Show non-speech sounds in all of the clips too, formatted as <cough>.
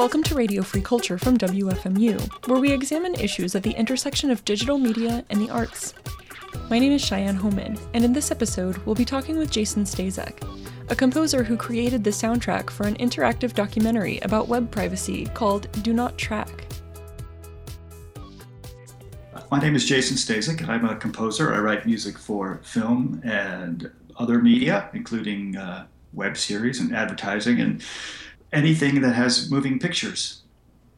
Welcome to Radio Free Culture from WFMU, where we examine issues at the intersection of digital media and the arts. My name is Cheyenne Hohman, and in this episode, we'll be talking with Jason Staczek, a composer who created the soundtrack for an interactive documentary about web privacy called Do Not Track. My name is Jason Staczek, and I'm a composer. I write music for film and other media, including uh, web series and advertising and anything that has moving pictures.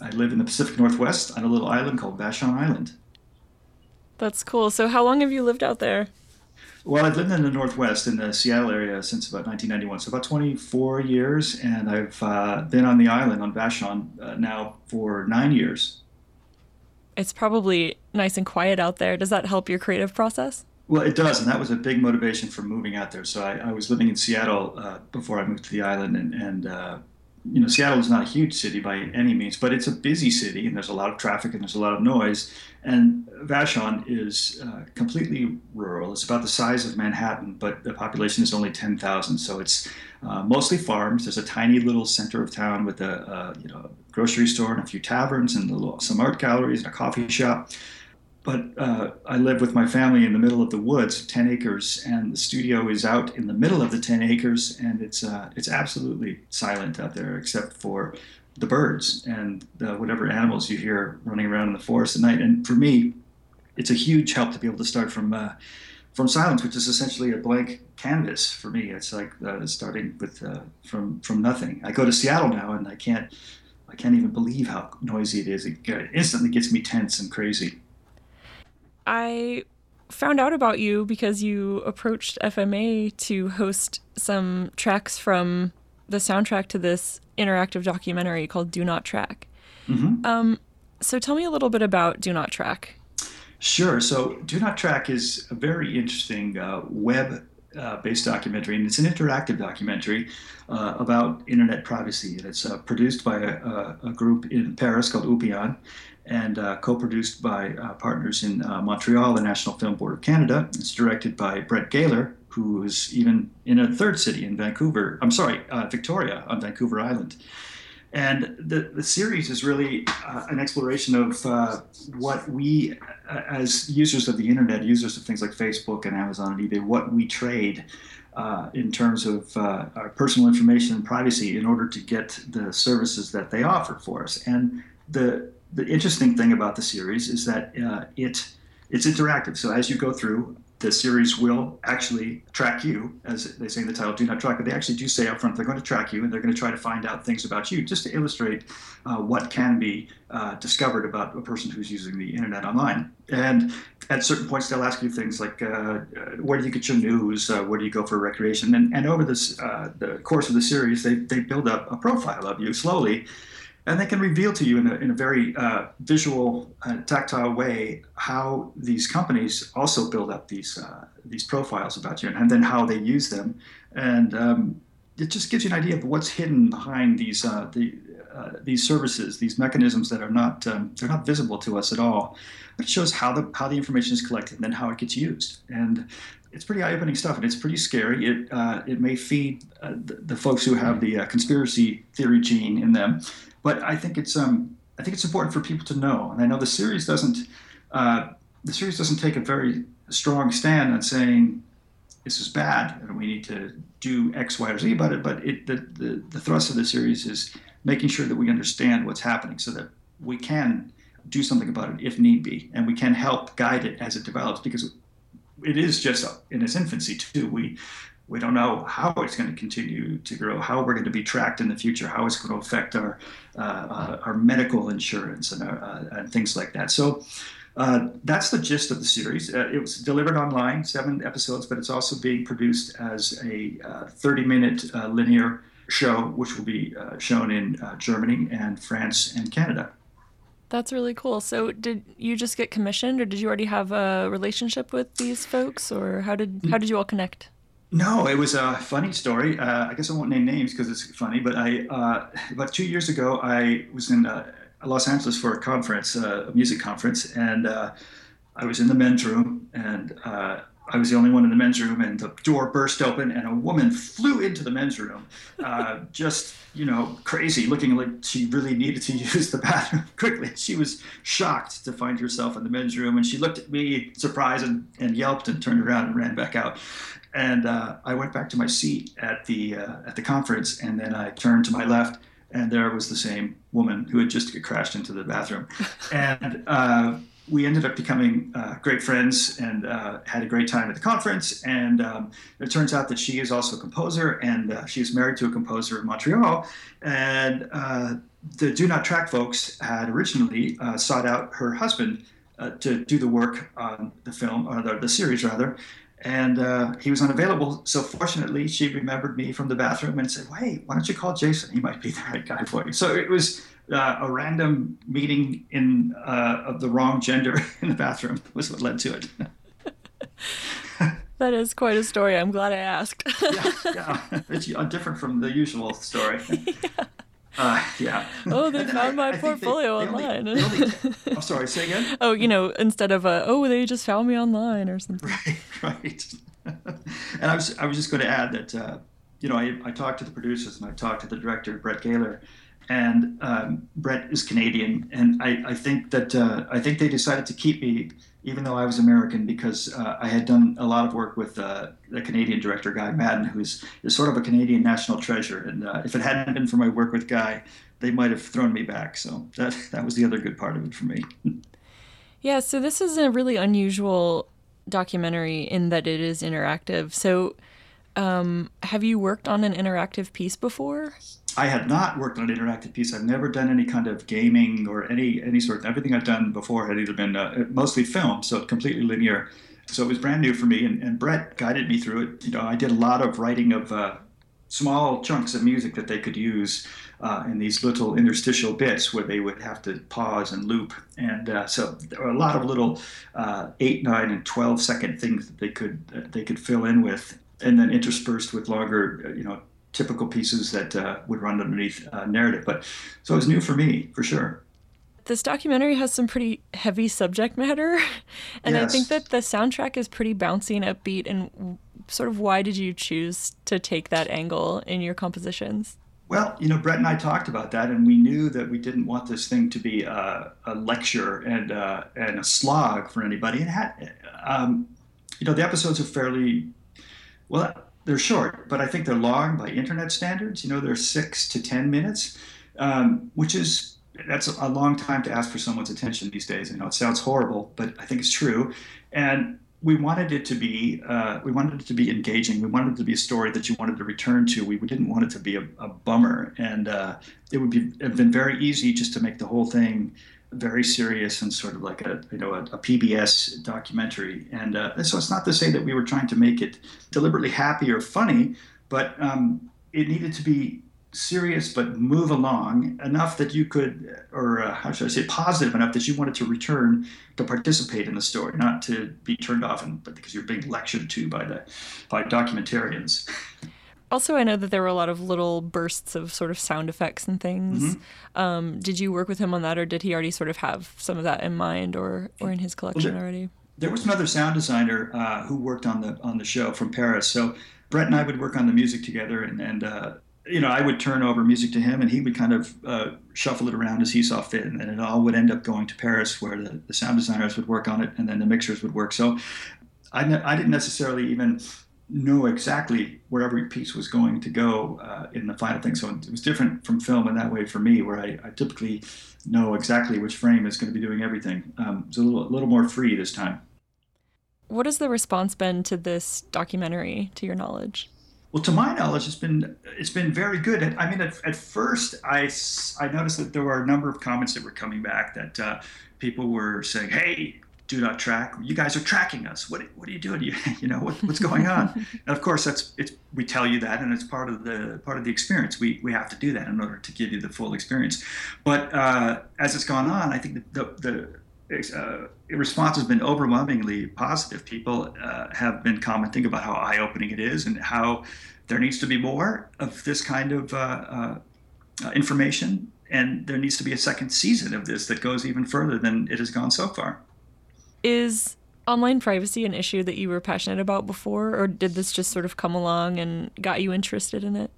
I live in the Pacific Northwest on a little island called Vashon Island. That's cool. So, how long have you lived out there? Well, I've lived in the Northwest in the Seattle area since about 1991, so about 24 years, and I've uh, been on the island on Vashon uh, now for nine years. It's probably nice and quiet out there. Does that help your creative process? Well, it does, and that was a big motivation for moving out there. So I, I was living in Seattle uh, before I moved to the island, and, and uh, you know, Seattle is not a huge city by any means, but it's a busy city, and there's a lot of traffic and there's a lot of noise. And Vashon is uh, completely rural. It's about the size of Manhattan, but the population is only 10,000. So it's uh, mostly farms. There's a tiny little center of town with a, uh, you know grocery store and a few taverns and little, some art galleries and a coffee shop. But uh, I live with my family in the middle of the woods, 10 acres, and the studio is out in the middle of the 10 acres, and it's uh, it's absolutely silent out there except for the birds and whatever animals you hear running around in the forest at night. And for me, it's a huge help to be able to start from uh, from silence, which is essentially a blank canvas for me. It's like uh, starting with uh, from from nothing. I go to Seattle now, and I can't I can't even believe how noisy it is. It instantly gets me tense and crazy. I found out about you because you approached FMA to host some tracks from the soundtrack to this interactive documentary called Do Not Track. Mm-hmm. Um, so tell me a little bit about Do Not Track. Sure. So Do Not Track is a very interesting uh, web uh, based documentary, and it's an interactive documentary uh, about internet privacy. And it's uh, produced by a, a, group in Paris called Upian, and uh, co-produced by uh, partners in uh, Montreal, the National Film Board of Canada. It's directed by Brett Gaylor, who is even in a third city in Vancouver. I'm sorry, uh, Victoria on Vancouver Island. And the, the series is really uh, an exploration of uh, what we, as users of the internet, users of things like Facebook and Amazon and eBay, what we trade in terms of our personal information and privacy in order to get the services that they offer for us. And the the interesting thing about the series is that uh, it it's interactive. So as you go through, the series will actually track you, as they say in the title, do not track, but they actually do say up front they're going to track you and they're going to try to find out things about you just to illustrate uh, what can be uh, discovered about a person who's using the internet online. And at certain points, they'll ask you things like, uh, uh where do you get your news? Uh, where do you go for recreation? And, and over this, uh, the course of the series, they, they build up a profile of you slowly and they can reveal to you in a, in a very uh, visual, uh, tactile way how these companies also build up these uh, these profiles about you, and then how they use them, and um, it just gives you an idea of what's hidden behind these uh, the uh, these services, these mechanisms that are not um, they're not visible to us at all. It shows how the how the information is collected and then how it gets used, and it's pretty eye-opening stuff, and it's pretty scary. It uh, it may feed the, the, folks who have the conspiracy theory gene in them but I think it's um, I think it's important for people to know. And I know the series doesn't uh, the series doesn't take a very strong stand on saying this is bad and we need to do X, Y, or Z about it. But it, the, the, the thrust of the series is making sure that we understand what's happening so that we can do something about it if need be, and we can help guide it as it develops because it is just in its infancy too. We we don't know how it's going to continue to grow, how we're going to be tracked in the future, how it's going to affect our uh, uh, our medical insurance and, our, uh, and things like that. So uh, that's the gist of the series. Uh, it was delivered online, seven episodes, but it's also being produced as a 30-minute uh, linear show, which will be shown in Germany and France and Canada. That's really cool. So, did you just get commissioned, or did you already have a relationship with these folks, or how did how did you all connect? No, it was a funny story. Uh, I guess I won't name names because it's funny. But I uh, about two years ago, I was in uh, Los Angeles for a conference, uh, a music conference, and uh, I was in the men's room, and uh, I was the only one in the men's room, and the door burst open, and a woman flew into the men's room, uh, <laughs> just you know, crazy, looking like she really needed to <laughs> use the bathroom <laughs> quickly. She was shocked to find herself in the men's room, and she looked at me, surprised, and, and yelped, and turned around and ran back out. And uh, I went back to my seat at the uh, at the conference, and then I turned to my left, and there was the same woman who had just crashed into the bathroom, and uh, we ended up becoming uh, great friends and uh, had a great time at the conference. And um, it turns out that she is also a composer, and uh, she's married to a composer in Montreal. And uh, the Do Not Track folks had originally uh, sought out her husband uh, to do the work on the film, or the, the series rather. And he was unavailable. So fortunately, she remembered me from the bathroom and said, "Hey, why don't you call Jason? He might be <laughs> the right guy for you." So it was uh, a random meeting in uh, of the wrong gender <laughs> in the bathroom was what led to it. that is quite a story. I'm glad I asked. <laughs> yeah, yeah, it's uh, different from the usual story. yeah. Uh, yeah. Oh, they found my I portfolio they, they online. Only, only, I'm <laughs> sorry. Say again. Oh, you know, instead of a, oh, they just found me online or something. Right, <laughs> right. and I was, I was just going to add that, uh, you know, I, I talked to the producers and I talked to the director, Brett Gaylor, and um, Brett is Canadian, and I, I think that uh, I think they decided to keep me, even though I was American, because uh, I had done a lot of work with uh, the Canadian director Guy Maddin, who is, is sort of a Canadian national treasure. And uh, if it hadn't been for my work with Guy, they might have thrown me back. So that that was the other good part of it for me. <laughs> yeah. So this is a really unusual documentary in that it is interactive. So. Um, have you worked on an interactive piece before? I had not worked on an interactive piece. I've never done any kind of gaming or any any sort. Everything I've done before had either been uh, mostly film, so completely linear. So it was brand new for me, and, and Brett guided me through it. You know, I did a lot of writing of uh, small chunks of music that they could use uh, in these little interstitial bits where they would have to pause and loop. And uh, so there were a lot of little uh, eight, nine, and twelve second things that they could they could fill in with, and then interspersed with longer, uh, you know, typical pieces that uh, would run underneath uh, narrative. But so it was new for me, for sure. This documentary has some pretty heavy subject matter, <laughs> and yes. I think that the soundtrack is pretty bouncy and upbeat. And sort of why did you choose to take that angle in your compositions? Well, you know, Brett and I talked about that, and we knew that we didn't want this thing to be a, a lecture and uh, and a slog for anybody. And had, um, you know, the episodes are fairly well they're short, but I think they're long by internet standards. You know, they're six to ten minutes, um, which is that's a long time to ask for someone's attention these days. You know, it sounds horrible, but I think it's true. And we wanted it to be uh, we wanted it to be engaging. We wanted it to be a story that you wanted to return to. We didn't want it to be a, a bummer, and uh, it would be have been very easy just to make the whole thing very serious and sort of like a you know a, a PBS documentary. And uh, so it's not to say that we were trying to make it deliberately happy or funny, but um, it needed to be serious but move along enough that you could, or uh, how should I say, positive enough that you wanted to return to participate in the story, not to be turned off, and, but because you're being lectured to by the by documentarians. Also, I know that there were a lot of little bursts of sort of sound effects and things. Mm-hmm. Um, did you work with him on that, or did he already sort of have some of that in mind, or or in his collection well, there, already? There was another sound designer uh, who worked on the on the show from Paris. So Brett and I would work on the music together, and and uh, you know I would turn over music to him, and he would kind of uh, shuffle it around as he saw fit, and then it all would end up going to Paris, where the, the sound designers would work on it, and then the mixers would work. So I, ne- I didn't necessarily even know exactly where every piece was going to go uh, in the final thing. So it was different from film in that way for me, where I, I typically know exactly which frame is going to be doing everything. Um, it's a little, a little more free this time. What has the response been to this documentary, to your knowledge? Well, to my knowledge, it's been it's been very good. I mean, at, at first, I, I noticed that there were a number of comments that were coming back that uh, people were saying, "Hey, do not track. You guys are tracking us. What, what are you doing? <laughs> You, you know, what, what's going on? <laughs> and of course, that's it's. We tell you that, and it's part of the part of the experience. We we have to do that in order to give you the full experience. But uh, as it's gone on, I think the the, the uh, response has been overwhelmingly positive. People uh, have been commenting about how eye opening it is, and how there needs to be more of this kind of uh, uh, information. And there needs to be a second season of this that goes even further than it has gone so far is online privacy an issue that you were passionate about before, or did this just sort of come along and got you interested in it?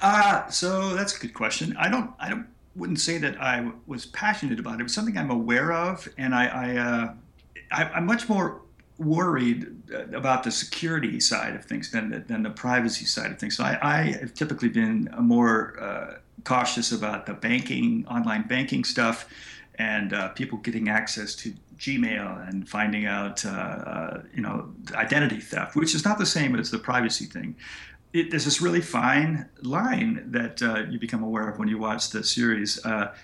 Uh, so that's a good question. I don't, I don't, wouldn't say that I was passionate about it. It was something I'm aware of, and I, I, uh, I am much more worried about the security side of things than the, than the privacy side of things. So I, I have typically been more uh, cautious about the banking, online banking stuff, and uh, people getting access to Gmail and finding out, uh, uh, you know, identity theft, which is not the same as the privacy thing. It, there's this really fine line that uh, you become aware of when you watch the series. Uh,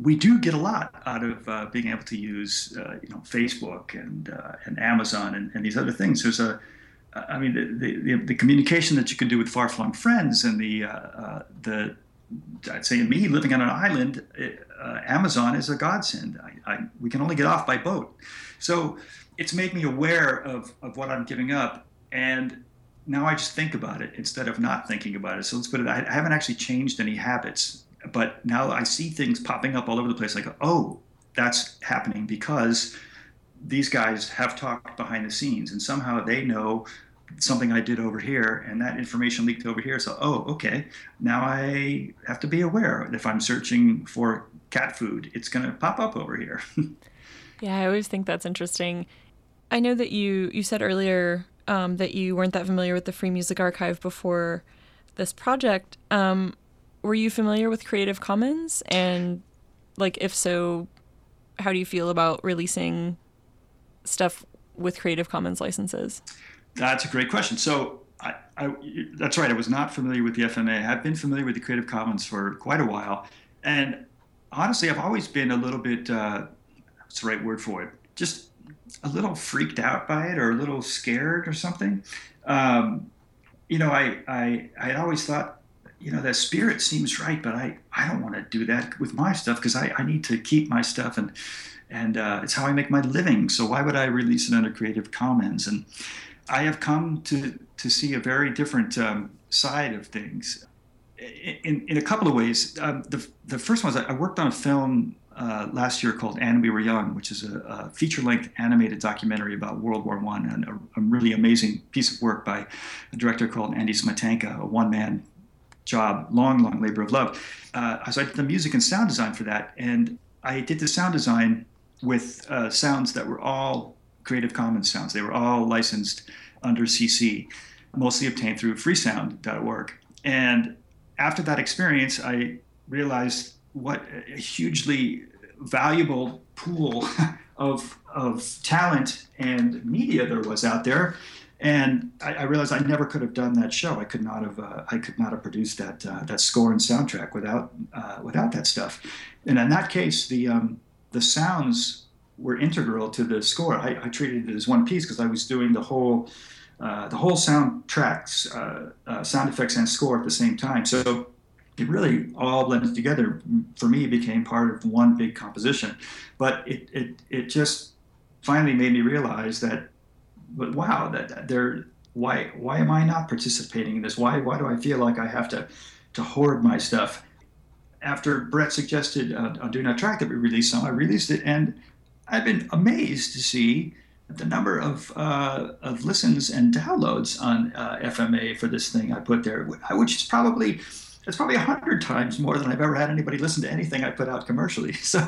we do get a lot out of uh, being able to use, uh, you know, Facebook and and Amazon and, and, these other things. There's a I mean, the, the, the, communication that you can do with far-flung friends and the the I'd say me living on an island, uh, Amazon is a godsend. I, I, we can only get off by boat. So it's made me aware of, of what I'm giving up. And now I just think about it instead of not thinking about it. So let's put it, I, I haven't actually changed any habits, but now I see things popping up all over the place. Like, oh, that's happening because these guys have talked behind the scenes and somehow they know something I did over here, and that information leaked over here. So, oh, okay. Now I have to be aware if I'm searching for cat food, it's going to pop up over here. <laughs> yeah, I always think that's interesting. I know that you you said earlier um, that you weren't that familiar with the Free Music Archive before this project. Um, were you familiar with Creative Commons? And like, if so, how do you feel about releasing stuff with Creative Commons licenses? That's a great question. So I, I, that's right. I was not familiar with the FMA. I've been familiar with the Creative Commons for quite a while, and honestly, I've always been a little bit. Uh, what's the right word for it? Just a little freaked out by it, or a little scared, or something. Um, you know, I, I I always thought, you know, that spirit seems right, but I I don't want to do that with my stuff because I I need to keep my stuff and and uh, it's how I make my living. So why would I release it under Creative Commons? And I have come to, to see a very different um, side of things in, in a couple of ways. Um, the, the first one is I worked on a film uh, last year called And We Were Young, which is a, a feature length animated documentary about World War I, and a, a, really amazing piece of work by a director called Andy Smetanka, a one man job, long, long labor of love. Uh, so I did the music and sound design for that, and I did the sound design with uh, sounds that were all Creative Commons sounds. They were all licensed under CC, mostly obtained through freesound.org. And after that experience, I realized what a hugely valuable pool <laughs> of, of talent and media there was out there. And I, I, realized I never could have done that show. I could not have. Uh, I could not have produced that uh, that score and soundtrack without uh, without that stuff. And in that case, the um, the sounds were integral to the score. I, I treated it as one piece because I was doing the whole uh, the whole soundtracks, uh, uh, sound effects, and score at the same time. So it really all blended together. For me, became part of one big composition. But it it, it just finally made me realize that, but wow, that, there. Why why am I not participating in this? Why why do I feel like I have to to hoard my stuff? After Brett suggested uh, on Do Not Track that we release some, I released it, and I've been amazed to see the number of, uh, of listens and downloads on uh, FMA for this thing I put there, which is probably it's probably a hundred times more than I've ever had anybody listen to anything I put out commercially. <laughs> So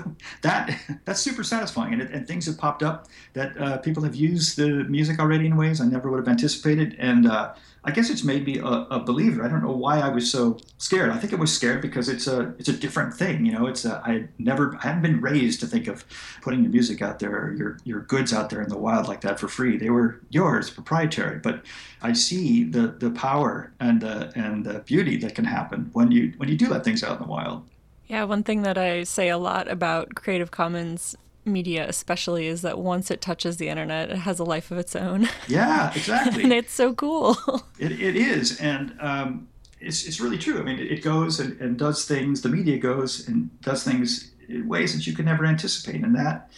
that that's super satisfying, and, it, and things have popped up that uh, people have used the music already in ways I never would have anticipated, and uh, I guess it's made me a, a, believer. I don't know why I was so scared. I think I was scared because it's a it's a different thing. You know, it's a, I never I hadn't been raised to think of putting your music out there or your your goods out there in the wild like that for free. They were yours, proprietary. But I see the the power and the and the beauty that can happen when you when you do let things out in the wild. Yeah, one thing that I say a lot about Creative Commons media especially is that once it touches the internet it has a life of its own <laughs> yeah exactly and it's so cool <laughs> it, it is and um, it's, it's really true i mean it goes and, and does things the media goes and does things in ways that you could never anticipate and that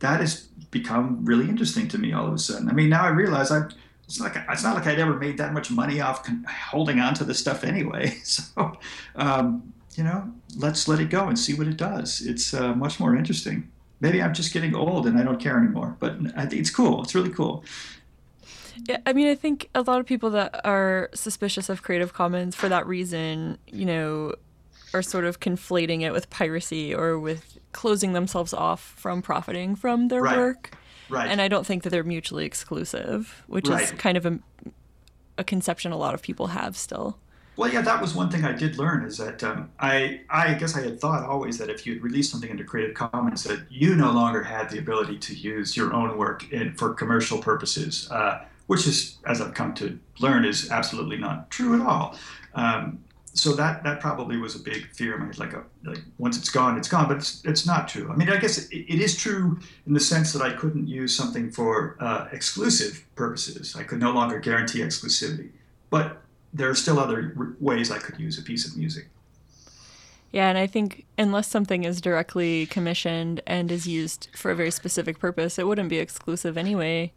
that has become really interesting to me all of a sudden i mean now i realize i it's like it's not like I'd ever made that much money off con- holding on to this stuff anyway. <laughs> So, um, you know, let's let it go and see what it does. It's uh, much more interesting. Maybe I'm just getting old and I don't care anymore. But I think it's cool. It's really cool. Yeah, I mean, I think a lot of people that are suspicious of Creative Commons for that reason, you know, are sort of conflating it with piracy or with closing themselves off from profiting from their right. work. Right. And I don't think that they're mutually exclusive, which right. is kind of a, a conception a lot of people have still. Well, yeah, that was one thing I did learn is that um, I, I guess I had thought always that if you had released something into Creative Commons, that you no longer had the ability to use your own work in, for commercial purposes, uh, which is, as I've come to learn, is absolutely not true at all. Um, so that that probably was a big fear of mine. Like, a, like once it's gone, it's gone. But it's it's not true. I mean, I guess it, it is true in the sense that I couldn't use something for uh, exclusive purposes. I could no longer guarantee exclusivity. But there are still other r- ways I could use a piece of music. Yeah, and I think unless something is directly commissioned and is used for a very specific purpose, it wouldn't be exclusive anyway.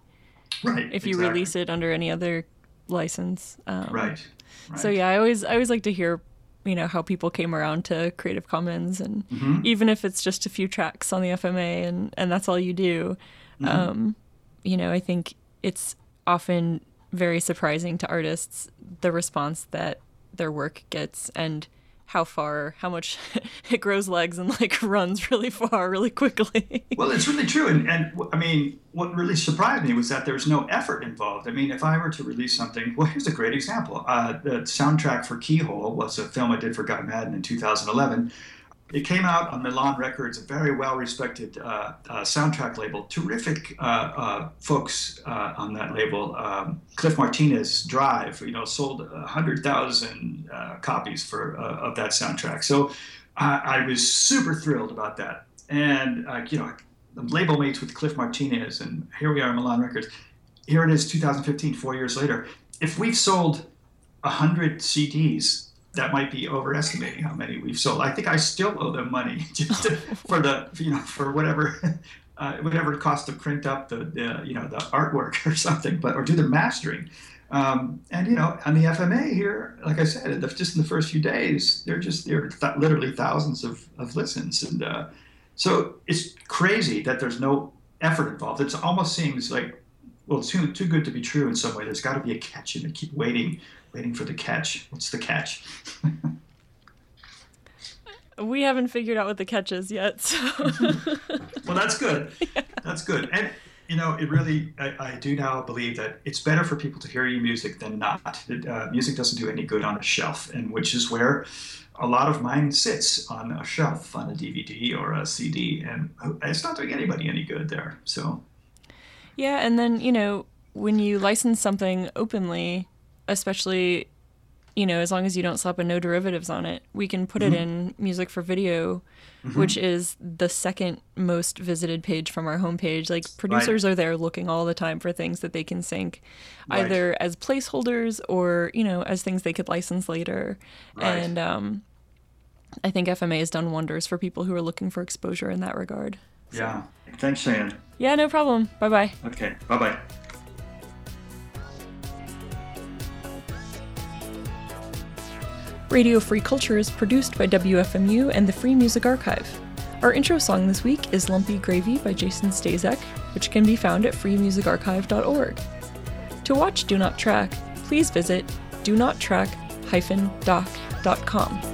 Right. If you exactly. release it under any other license. Um, Right. right. So yeah, I always I always like to hear, you know, how people came around to Creative Commons, and Mhm. even if it's just a few tracks on the FMA and and that's all you do, Mm-hmm. um, you know, I think it's often very surprising to artists the response that their work gets and how far how much <laughs> it grows legs and like <laughs> runs really far really quickly <laughs> Well, it's really true, and, and I mean, what really surprised me was that there's no effort involved. I mean, if I were to release something, well, here's a great example. Uh, the soundtrack for Keyhole was a film I did for Guy Maddin in 2011. It came out on Milan Records, a very well-respected uh, uh, soundtrack label. Terrific uh, uh, folks uh, on that label. Um, Cliff Martinez, Drive, you know, sold hundred thousand uh, copies for of that soundtrack. So I, I was super thrilled about that. And you know, I'm label mates with Cliff Martinez, and here we are Milan Records. Here it is, 2015, four years later. If we've sold 100 CDs, that might be overestimating how many we've sold. I think I still owe them money <laughs> just to, <laughs> for the, you know, for whatever. <laughs> Uh, whatever it costs to print up the, the, you know, the artwork or something, but or do the mastering. Um, and you know, on the FMA here, like I said, the, just in the first few days, they're just they're th- literally thousands of, of listens, and uh, so it's crazy that there's no effort involved. It almost seems like well, it's too too good to be true in some way. There's got to be a catch, and they keep waiting, waiting for the catch. What's the catch? <laughs> we haven't figured out what the catch is yet so <laughs> well, that's good. <laughs> That's good. And you know, it really, I, I, do now believe that it's better for people to hear your music than not. It, uh, music doesn't do any good on a shelf, and which is where a lot of mine sits on a shelf on a DVD or a CD, and it's not doing anybody any good there. So, yeah, and then you know, when you license something openly, especially you know, as long as you don't slap a no derivatives on it, we can put Mm-hmm. it in music for video, which is the second most visited page from our homepage. Like producers are there looking all the time for things that they can sync, Right. either as placeholders or you know as things they could license later. Right. And um, I think FMA has done wonders for people who are looking for exposure in that regard. yeah. Thanks, Cheyenne. Yeah, no problem. Bye bye. Okay. Bye bye. Radio Free Culture is produced by WFMU and the Free Music Archive. Our intro song this week is Lumpy Gravy by Jason Staczek, which can be found at freemusicarchive.org. To watch Do Not Track, please visit do not track-doc.com.